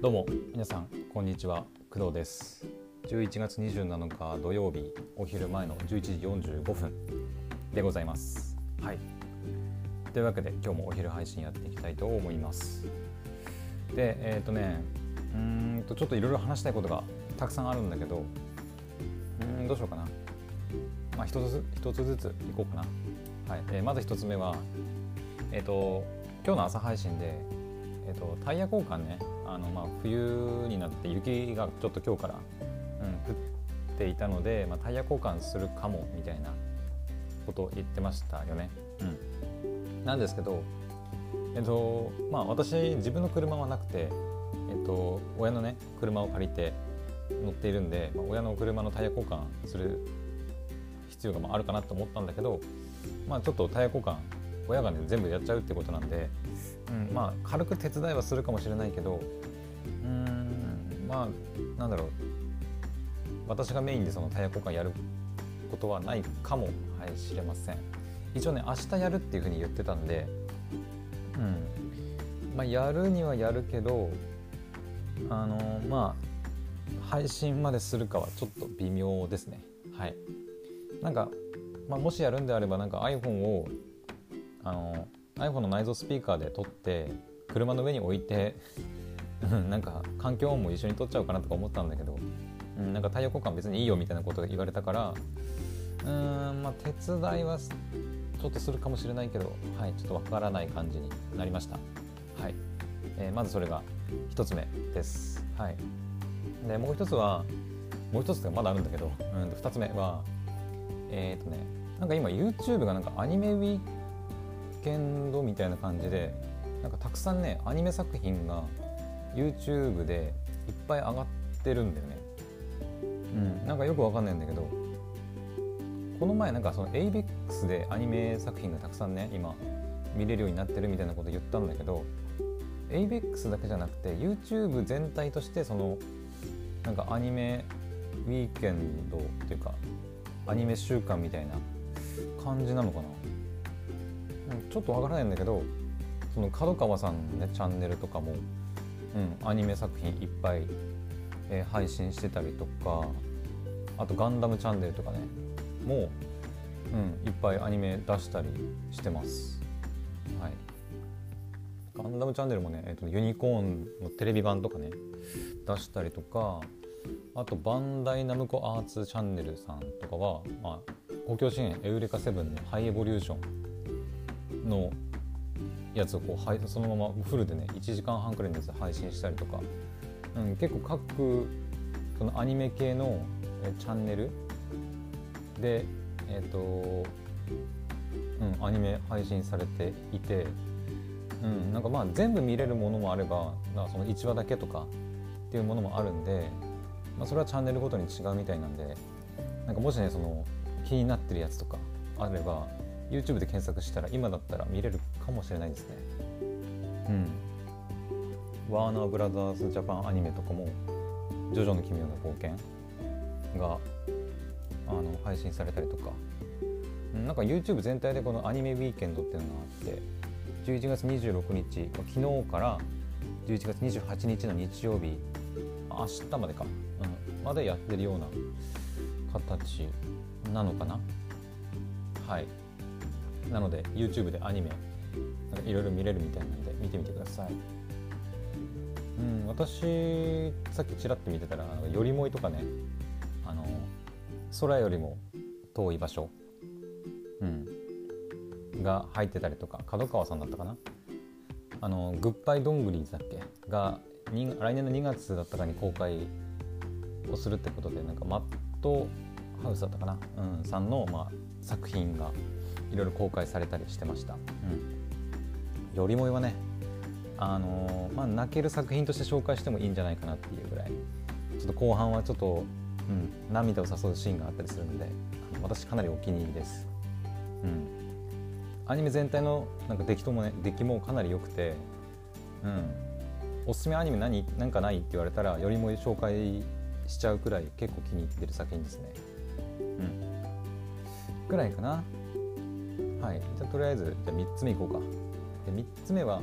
どうも皆さんこんにちは。工藤です。11月27日土曜日お昼前の11時45分でございます。はい。というわけで今日もお昼配信やっていきたいと思います。でえっ、ー、とねうんとちょっといろいろ話したいことがたくさんあるんだけどうんどうしようかな。まあ一つ一つずついこうかな。はい、えー、まず一つ目はえっ、ー、と今日の朝配信でえーと、タイヤ交換ねあの、まあ、冬になって雪がちょっと今日から、うん、降っていたので、まあ、タイヤ交換するかもみたいなことを言ってましたよね。うん、なんですけど、えっ、ー、とまあ、私自分の車はなくて、えっ、ー、と、親のね車を借りて乗っているんで、まあ、親の車のタイヤ交換する必要があるかなと思ったんだけど、まあ、ちょっとタイヤ交換親がね全部やっちゃうってことなんで、うん、まあ軽く手伝いはするかもしれないけどうんまあなんだろう。私がメインでそのタイヤ交換やることはないかもしれません。一応ね明日やるっていうふうに言ってたんでうん。まあやるにはやるけどあのまあ配信までするかはちょっと微妙ですね。はい。なんか、まあ、もしやるんであればなんか iPhone をあの iPhone の内蔵スピーカーで撮って車の上に置いてなんか環境音も一緒に撮っちゃおうかなとか思ったんだけど、うん、なんかタイヤ交換別にいいよみたいなこと言われたからうんまあ手伝いはちょっとするかもしれないけどはいちょっとわからない感じになりました。はい、えー、まずそれが1つ目です。はい。でもう一つはもう一つってまだあるんだけど、うん、2つ目はえっ、ー、とねなんか今 YouTube がなんかアニメウィーケンドみたいな感じでなんかたくさんねアニメ作品が YouTube でいっぱい上がってるんだよね。うん。なんかよくわかんないんだけどこの前なんかその ABEX でアニメ作品がたくさんね今見れるようになってるみたいなこと言ったんだけど ABEX だけじゃなくて YouTube 全体としてそのなんかアニメウィーケンドっていうかアニメ週間みたいな感じなのかな。ちょっとわからないんだけどその角川さんのねチャンネルとかも、うん、アニメ作品いっぱい、えー、配信してたりとかあとガンダムチャンネルとかねもう、うん、いっぱいアニメ出したりしてます。はいガンダムチャンネルもね、えーと、ユニコーンのテレビ版とかね出したりとかあとバンダイナムコアーツチャンネルさんとかは、まあ、公共支援エウレカセブンのハイエボリューションのやつをこうそのままフルでね1時間半くらいのやつ配信したりとか、うん、結構各そのアニメ系のチャンネルでえっ、ー、と、うん、アニメ配信されていて、うん、なんかまあ全部見れるものもあればその1話だけとかっていうものもあるんで、まあ、それはチャンネルごとに違うみたいなんでなんかもしねその気になってるやつとかあれば YouTube で検索したら今だったら見れるかもしれないですね。うん。ワーナーブラザーズジャパンアニメとかも「ジョジョの奇妙な冒険」があの配信されたりとか。なんか YouTube 全体でこのアニメウィーケンドっていうのがあって11月26日昨日から11月28日の日曜日明日までか、うん、までやってるような形なのかな。はいなので YouTube でアニメいろいろ見れるみたいなんで見てみてください。うん、私さっきちらっと見てたら「よりもい」とかねあの空よりも遠い場所、うん、が入ってたりとか角川さんだったかな？あのグッバイドングリーズだっけ？が来年の2月だったかに公開をするってことでなんかマットハウスだったかな、うん、さんの、まあ、作品がいろいろ公開されたりしてました。うん、よりもいはねあのー、まあ、泣ける作品として紹介してもいいんじゃないかなっていうぐらいちょっと後半はちょっと、うん、涙を誘うシーンがあったりするので私かなりお気に入りです。うん、アニメ全体のなんか出来ともね出来もかなり良くて、うん、おすすめアニメ何？なんかないって言われたらよりも紹介しちゃうくらい結構気に入ってる作品ですね。うん。くらいかな。はい、じゃとりあえずじゃあ3つ目いこうか。で3つ目は、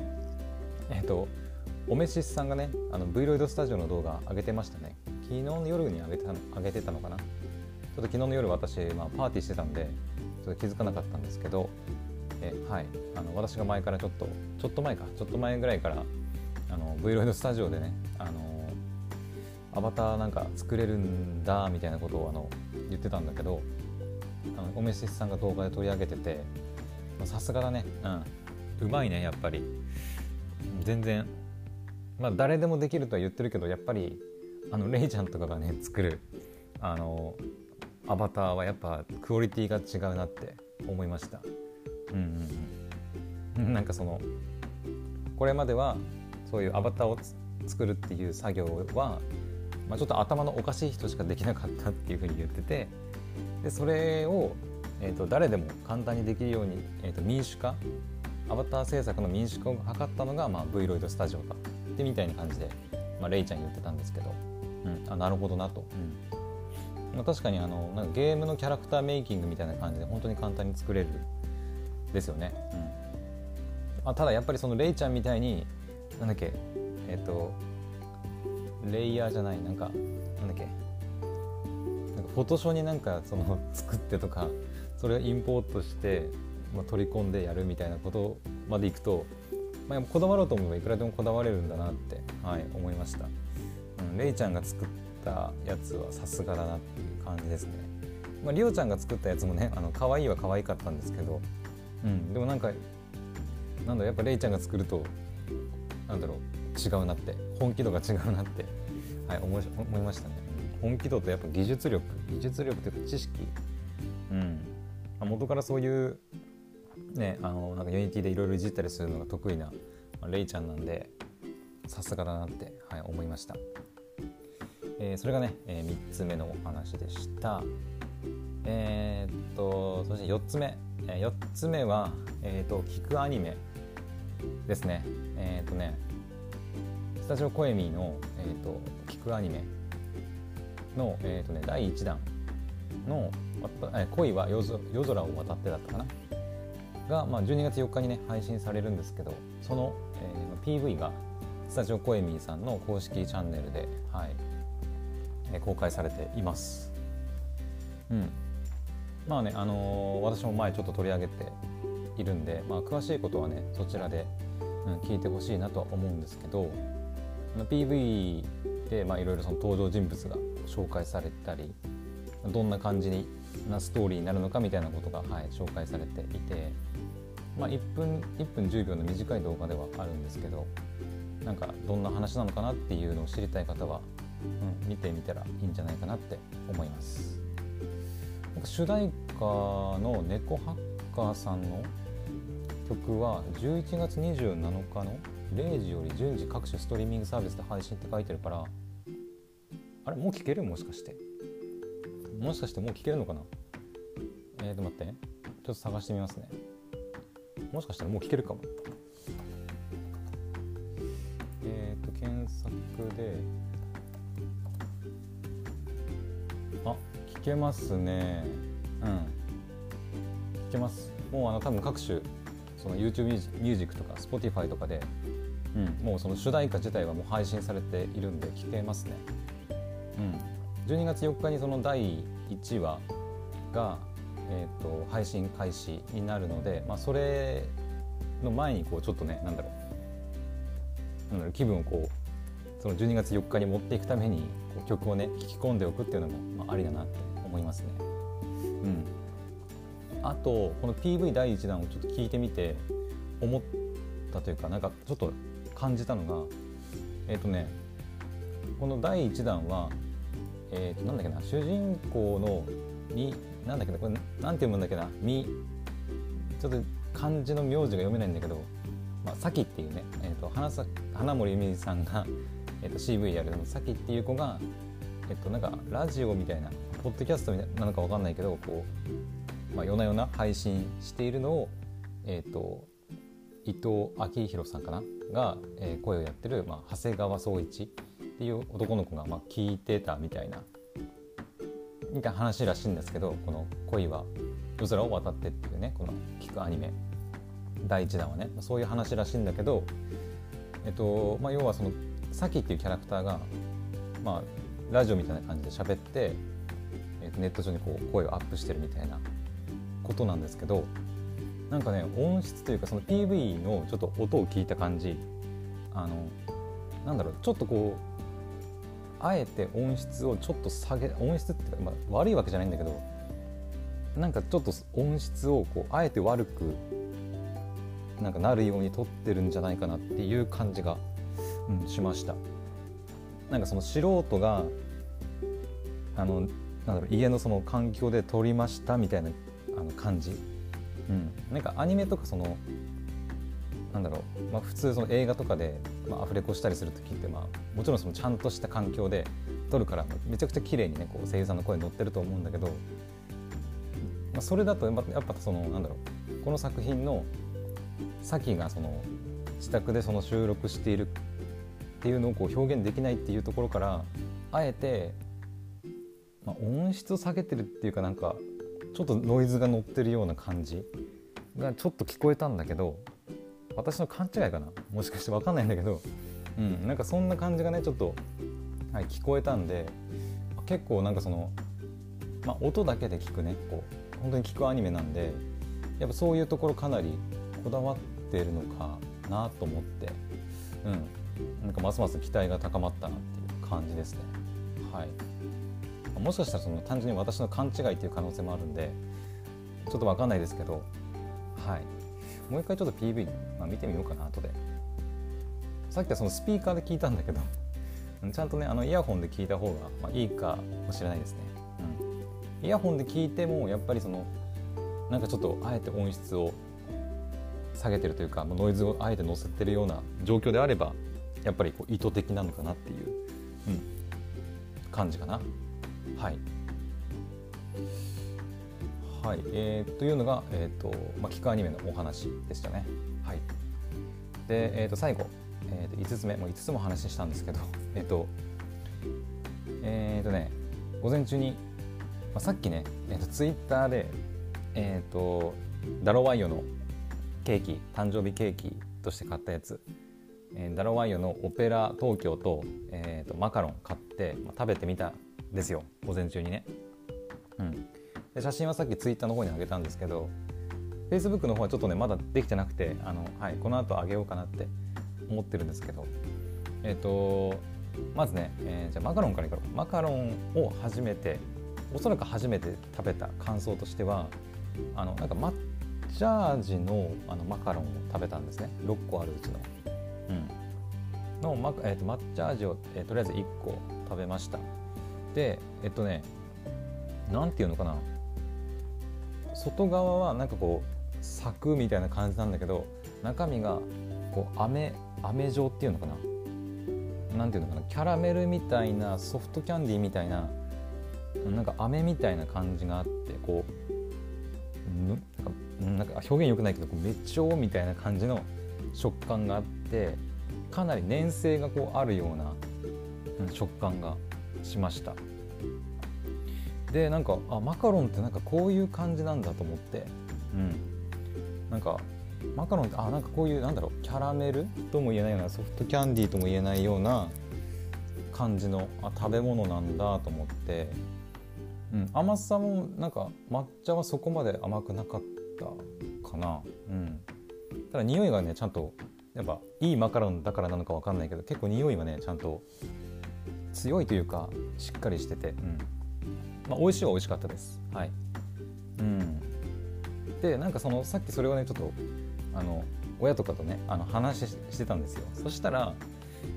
えっ、とオメシスさんがねあの V ロイドスタジオの動画上げてましたね。昨日の夜に上げてたの上げてたのかな。ちょっと昨日の夜私、まあ、パーティーしてたんでちょっと気づかなかったんですけどえはい。あの私が前からちょっとちょっと前か。ちょっと前ぐらいからあの V ロイドスタジオでねあのアバターなんか作れるんだみたいなことをあの言ってたんだけどあのオメシスさんが動画で取り上げててさすがだね。うん。うまいねやっぱり。全然。まあ誰でもできるとは言ってるけどやっぱりあのレイちゃんとかがね作るあのアバターはやっぱクオリティが違うなって思いました。うんうんうん。なんかそのこれまではそういうアバターを作るっていう作業は、まあ、ちょっと頭のおかしい人しかできなかったっていうふうに言っててでそれを、えーと、誰でも簡単にできるように、えーと、民主化アバター制作の民主化を図ったのが、まあ、V ロイドスタジオだってみたいな感じで、まあ、レイちゃん言ってたんですけど、うん、あなるほどなと、うん。まあ、確かにあのなんかゲームのキャラクターメイキングみたいな感じで本当に簡単に作れるですよね、うん。まあ、ただやっぱりそのレイちゃんみたいになんだっけえっ、ー、とレイヤーじゃないなんかなんだっけなんかフォトショーになんかその作ってとかそれをインポートして、まあ、取り込んでやるみたいなことまでいくと、まあ、こだわろうと思えばいくらでもこだわれるんだなって、はい、思いました、うん、レイちゃんが作ったやつはさすがだなっていう感じですね。まあ、リオちゃんが作ったやつもねあの可愛いは可愛かったんですけど、うん、でもなんかなんだやっぱレイちゃんが作るとなんだろう違うなって本気度が違うなって、はい、思い思いましたね。本気度とやっぱ技術力技術力というか知識。うん。元からそういうねあのなんか Unity でいろいろいじったりするのが得意な、レイちゃんなんでさすがだなって、はい、思いました、えー、それがね、えー、3つ目のお話でした。えー、っとそして4つ目、えー、4つ目は、えー、っと聞くアニメですね。えっ、とねスタジオコエミーの、えーと、聞くアニメの、えーとね、第1弾の「恋は夜空を渡って」だったかな？が、まあ、12月4日にね配信されるんですけどその、えー、PV がスタジオコエミーさんの公式チャンネルで、はいえー、公開されています。うん、まあね、あのー、私も前ちょっと取り上げているんで、まあ、詳しいことはねそちらでうん聞いてほしいなとは思うんですけど PV でいろいろ登場人物が紹介されたりどんな感じになストーリーになるのかみたいなことが、はい、紹介されていて、まあ、1分1分10秒の短い動画ではあるんですけどなんかどんな話なのかなっていうのを知りたい方は、うん、見てみたらいいんじゃないかなって思います。主題歌の「猫ハッカー」さんの曲は11月27日の0時より順次各種ストリーミングサービスで配信って書いてるからあれもう聞けるもしかしてもしかしてもう聞けるのかな？えーと待って。ちょっと探してみますね。もしかしたらもう聞けるかも。えっ、ー、と検索で。あ聞けますね。うん。聞けます。もうあの多分各種その YouTube ミュージックとか Spotify とかで、うん、もうその主題歌自体はもう配信されているんで聞けますね。うん、12月4日にその第1話が、えーと、配信開始になるので、まあ、それの前にこうちょっとねなんだろうなんだろう気分をこうその12月4日に持っていくためにこう曲をね聴き込んでおくっていうのも、まあ、ありだなって思いますね。うんあとこの PV 第1弾をちょっと聞いてみて思ったというかなんかちょっと感じたのがえっ、ー、とねこの第1弾はえ、ー、となんだっけな主人公のみなんだっけなこれなんて読むんだっけなみちょっと漢字の名字が読めないんだけど、まあ、さきっていうね、えーと、花さ花森由美さんが、えーと、CV やるのさきっていう子が、え、ー、と、なんかラジオみたいなポッドキャストなのか分かんないけどこうまあ、夜な夜な配信しているのを、えーと、伊藤昭弘さんかなが、えー、声をやってる、まあ、長谷川宗一っていう男の子が、まあ、聞いてたみたいなみたいな話らしいんですけどこの「恋は夜空を渡って」っていうねこの聞くアニメ。第1弾はねそういう話らしいんだけどえっとまあ、要はそのサキっていうキャラクターが、まあ、ラジオみたいな感じで喋って、えっと、ネット上にこう声をアップしてるみたいなことなんですけどなんかね音質というかその PV のちょっと音を聞いた感じあのなんだろうちょっとこうあえて音質をちょっと下げ音質っていうか、まあ、悪いわけじゃないんだけどなんかちょっと音質をこうあえて悪くなんかなるように撮ってるんじゃないかなっていう感じが、うん、しました。なんかその素人があのなんだろう家のその環境で撮りましたみたいなあの感じ、うん、なんかアニメとかそのなんだろう、まあ、普通その映画とかで、まあ、アフレコしたりする時って、まあ、もちろんそのちゃんとした環境で撮るからめちゃくちゃ綺麗にねこう声優さんの声に乗ってると思うんだけど、まあ、それだとやっぱそのなんだろう。この作品のサキがその自宅でその収録しているっていうのをこう表現できないっていうところからあえて、まあ、音質を下げてるっていうかなんかちょっとノイズが乗ってるような感じがちょっと聞こえたんだけど私の勘違いかな？もしかして分かんないんだけど、うん、なんかそんな感じがねちょっと、はい、聞こえたんで結構なんかその、まあ、音だけで聞くね。こう本当に聞くアニメなんでやっぱそういうところかなりこだわってるのかなと思って、うん、なんかますます期待が高まったなっていう感じですね。はい、もしかしたらその単純に私の勘違いっていう可能性もあるんでちょっと分かんないですけど、はい、もう一回ちょっと PV、まあ、見てみようかな後で。さっきはそのスピーカーで聞いたんだけど ちゃんとねあのイヤホンで聞いた方が、まあ、いいかもしれないですね、うん、イヤホンで聞いてもやっぱりそのなんかちょっとあえて音質を下げてるというかノイズをあえて乗せてるような状況であればやっぱりこう意図的なのかなっていう、うん、感じかな。はい。はい、えー、というのが、えーとまあ、キクアニメのお話でしたね。はい、で、えー、と最後、えー、と5つ目もう5つも話したんですけど、えっ、ー、とえっ、ー、とね午前中に、まあ、さっきね、えー、とツイッターで、えっ、ー、とダロワイヨのケーキ誕生日ケーキとして買ったやつ、えー、ダロワイヨのオペラ東京と,、えー、とマカロン買って、まあ、食べてみたんですよ午前中にね。うんで写真はさっきツイッターの方に上げたんですけど Facebook の方はちょっとねまだできてなくてあの、はい、この後上げようかなって思ってるんですけどえっ、ー、とまずね、えー、じゃマカロンからいこう。マカロンを初めておそらく初めて食べた感想としてはあのなんか抹茶味のあのマカロンを食べたんですね。6個あるうちの。うん、の、まえーと、抹茶味を、えー、とりあえず1個食べました。でえっとね何ていうのかな。外側はなんかこうサクみたいな感じなんだけど中身がこう飴飴状っていうのかな？何ていうのかな？キャラメルみたいなソフトキャンディーみたいななんか飴みたいな感じがあってこうなんか表現よくないけどこうめちょみたいな感じの食感があってかなり粘性がこうあるような食感がしました。でなんかあマカロンってなんかこういう感じなんだと思って。うん。なんかマカロンってあなんかこういうなんだろうキャラメルとも言えないようなソフトキャンディーとも言えないような感じのあ食べ物なんだと思って、うん、甘さもなんか抹茶はそこまで甘くなかったかな、うん、ただ匂いがねちゃんとやっぱいいマカロンだからなのか分かんないけど結構匂いはねちゃんと強いというかしっかりしてて、うん、まあ、美味しいは美味しかったです。はいうん、でなんかそのさっきそれをねちょっとあの親とかとねあの話してたんですよ。そしたら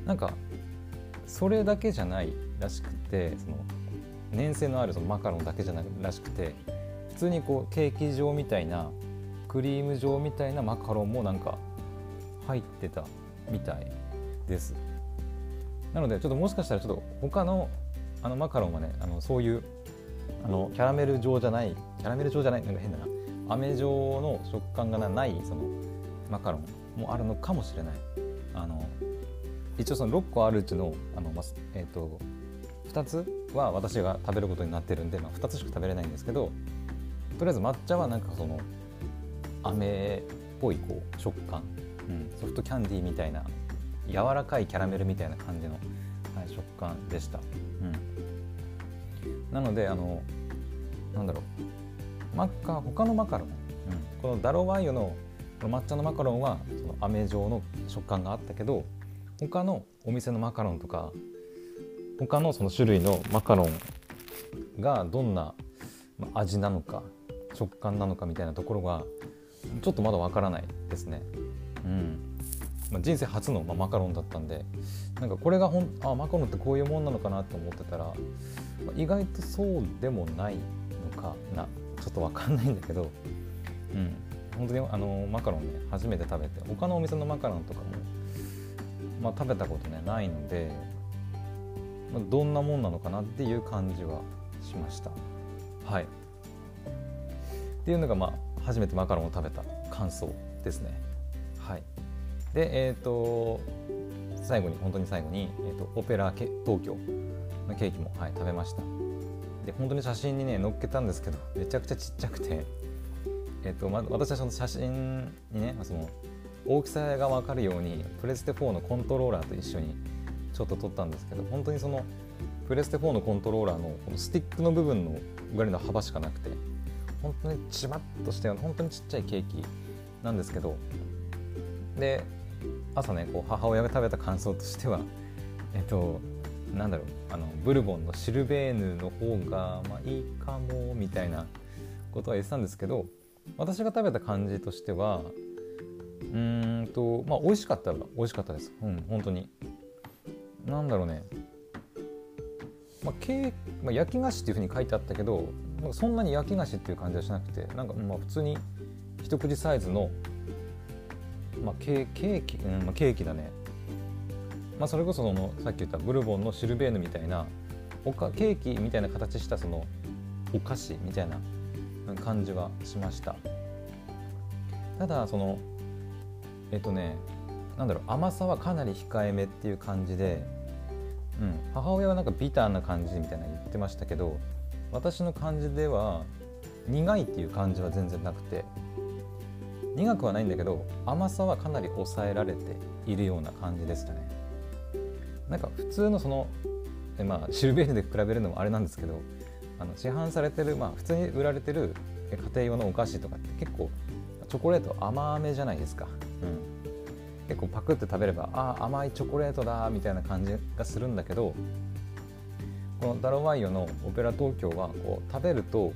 なんかそれだけじゃないらしくてその粘性のあるそのマカロンだけじゃないらしくて普通にこうケーキ状みたいなクリーム状みたいなマカロンもなんか入ってたみたいです。なのでちょっともしかしたらちょっと他のあのマカロンはねあのそういうあのキャラメル状じゃないキャラメル状じゃないなんか変だな。飴状の食感がないそのマカロンもあるのかもしれない。あの一応その6個あるうちのあの、まえーと、2つは私が食べることになってるんで、まあ、2つしか食べれないんですけどとりあえず抹茶はなんかその飴っぽいこう食感、うん、ソフトキャンディーみたいな柔らかいキャラメルみたいな感じの、はい、食感でした、なのであのなんだろう。マッカ他のマカロン、うん、このダロワイヨの抹茶のマカロンはその飴状の食感があったけど他のお店のマカロンとか他のその種類のマカロンがどんな味なのか食感なのかみたいなところがちょっとまだわからないですね。うん。まあ、人生初の、マカロンだったんでなんかこれがほんあマカロンってこういうもんなのかなと思ってたら、意外とそうでもないのかな。ちょっと分かんないんだけど、うん、本当にあのマカロンね初めて食べて。他のお店のマカロンとかも、まあ、食べたことねないので、まあ、どんなもんなのかなっていう感じはしました。はい。っていうのが、まあ、初めてマカロンを食べた感想ですね。はい、で、えっ、ー、と最後に本当に最後に、えーと、オペラ東京。のケーキも、はい、食べました。で本当に写真にね載っけたんですけどめちゃくちゃちっちゃくて、えーとま、私はその写真にねその大きさが分かるようにプレステ4のコントローラーと一緒にちょっと撮ったんですけど本当にそのプレステ4のコントローラーのこのスティックの部分のぐらいの幅しかなくて本当にちまっとしたような本当にちっちゃいケーキなんですけどで朝ねこう母親が食べた感想としてはえっとなんだろうあのブルボンのシルベーヌの方がまあいいかもみたいなことは言ってたんですけど私が食べた感じとしてはうんとまあ美味しかったら美味しかったです。うん本当に。なんだろうね。まあ、ケまあ、焼き菓子っていうふうに書いてあったけどそんなに焼き菓子っていう感じはしなくてなんかまあ普通に一口サイズのまあ、ケーキ、うんまあ、ケーキだね、まあ、それこそそのさっき言ったブルボンのシルベーヌみたいなおかケーキみたいな形したそのお菓子みたいな感じはしました。ただそのえっとねなんだろう甘さはかなり控えめっていう感じで、うん、母親はなんかビターな感じみたいな言ってましたけど私の感じでは苦いっていう感じは全然なくて苦くはないんだけど甘さはかなり抑えられているような感じでしたね。なんか普通のそのまあシルベーヌで比べるのもあれなんですけどあの市販されてるまあ普通に売られてる家庭用のお菓子とかって結構チョコレート甘めじゃないですか、うん、結構パクって食べればああ甘いチョコレートだみたいな感じがするんだけどこのダロワイヨのオペラ東京はこう食べると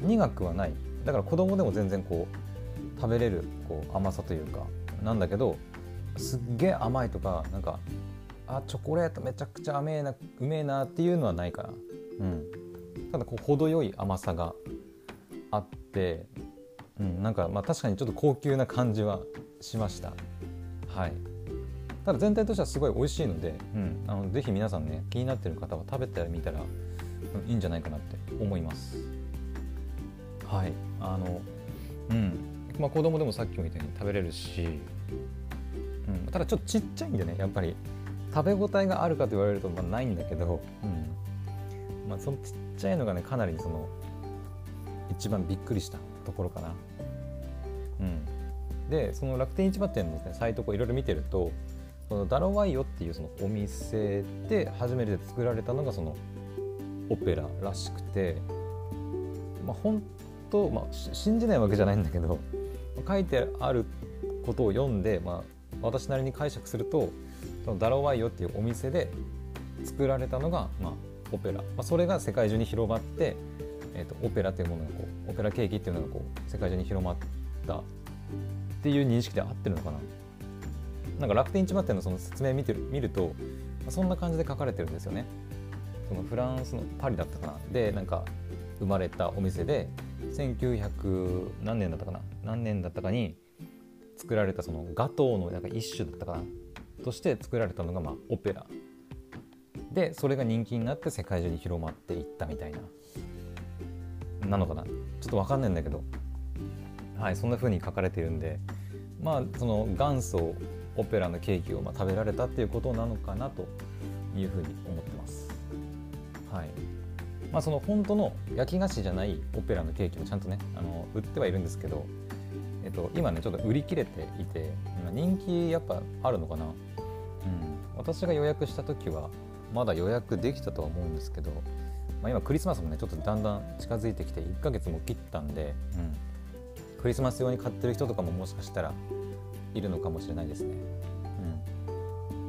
苦くはない。だから子供でも全然こう食べれるこう甘さというかなんだけどすっげえ甘いとかなんかあチョコレートめちゃくちゃ甘えなうめえなっていうのはないかな、うん、ただこう程よい甘さがあって、うん、なんかまあ確かにちょっと高級な感じはしました。はい。ただ全体としてはすごい美味しいので、うん、あのぜひ皆さんね気になってる方は食べてみたら、いいんじゃないかなって思います。はい。あのうん。まあ、子供でもさっきみたいに食べれるし、うん、ただちょっとちっちゃいんでねやっぱり食べ応えがあるかと言われるとまあないんだけど、うんまあ、そのちっちゃいのがねかなりその一番びっくりしたところかな。うん、でその楽天市場店の、ね、サイトをいろいろ見てるとそのダロワイヨっていうそのお店で初めて作られたのがそのオペラらしくて、まあ、本当、まあ、信じないわけじゃないんだけど書いてあることを読んで、まあ、私なりに解釈するとそのダロワイヨっていうお店で作られたのが、まあ、オペラ、まあ、それが世界中に広まって、えーと、オペラというものがこうオペラケーキっていうのがこう世界中に広まったっていう認識で合ってるのかな。なんか楽天市場店のその説明見てる見ると、まあ、そんな感じで書かれてるんですよね。そのフランスのパリだったかな。でなんか生まれたお店で1900何年だったかな。何年だったかに作られたそのガトーのなんか一種だったかな。として作られたのがまあオペラ。でそれが人気になって世界中に広まっていったみたいな。なのかな？ちょっと分かんないんだけど。はいそんな風に書かれているんで。まあその元祖オペラのケーキをまあ食べられたっていうことなのかなというふうに思ってます。はい。まあ、その本当の焼き菓子じゃないオペラのケーキもちゃんとねあの売ってはいるんですけど、えっと、今ねちょっと売り切れていて、まあ、人気やっぱあるのかな？うん、私が予約した時はまだ予約できたとは思うんですけど、まあ、今クリスマスもねちょっとだんだん近づいてきて1ヶ月も切ったんで、うん、クリスマス用に買ってる人とかももしかしたらいるのかもしれないですね、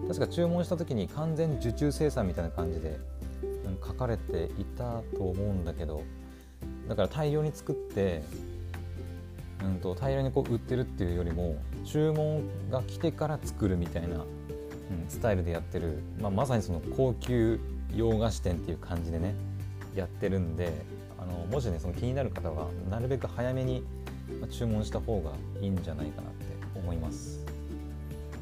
うん、確か注文した時に完全受注生産みたいな感じで、うん、書かれていたと思うんだけどだから大量に作ってうんと大量にこう売ってるっていうよりも注文が来てから作るみたいな、うん、スタイルでやってる、まあ、まさにその高級洋菓子店っていう感じでねやってるんであのもしねその気になる方はなるべく早めに注文した方がいいんじゃないかなって思います。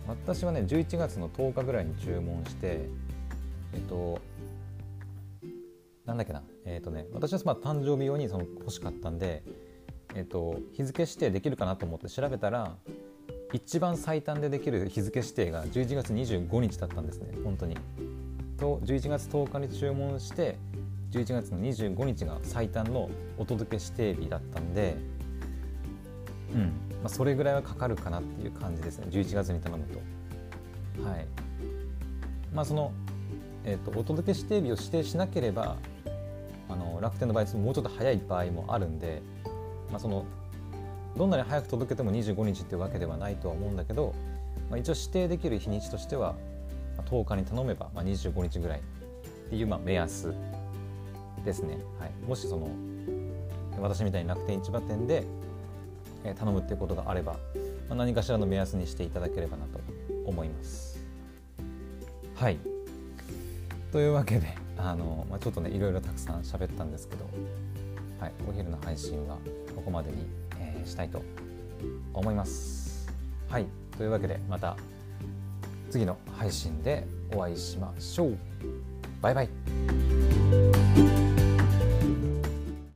私はね11月の10日ぐらいに注文してえっとなんだっけなえっとね私はまあ誕生日用にその欲しかったんでえっと、日付指定できるかなと思って調べたら一番最短でできる日付指定が11月25日だったんですね本当に。と11月10日に注文して11月の25日が最短のお届け指定日だったんで、うんまあ、それぐらいはかかるかなっていう感じですね11月に頼むと。はいまあそのえーと、お届け指定日を指定しなければあの楽天の場合もうちょっと早い場合もあるんでまあ、そのどんなに早く届けても25日っていうわけではないとは思うんだけど、まあ、一応指定できる日にちとしては10日に頼めば、まあ、25日ぐらいっていうまあ目安ですね、はい、もしその私みたいに楽天市場店で頼むっていうことがあれば、まあ、何かしらの目安にしていただければなと思います。はい。というわけであの、まあ、ちょっとねいろいろたくさん喋ったんですけどはい、お昼の配信はこまでに、えー、したいと思います。はい、というわけでまた次の配信でお会いしましょう。バイバイ。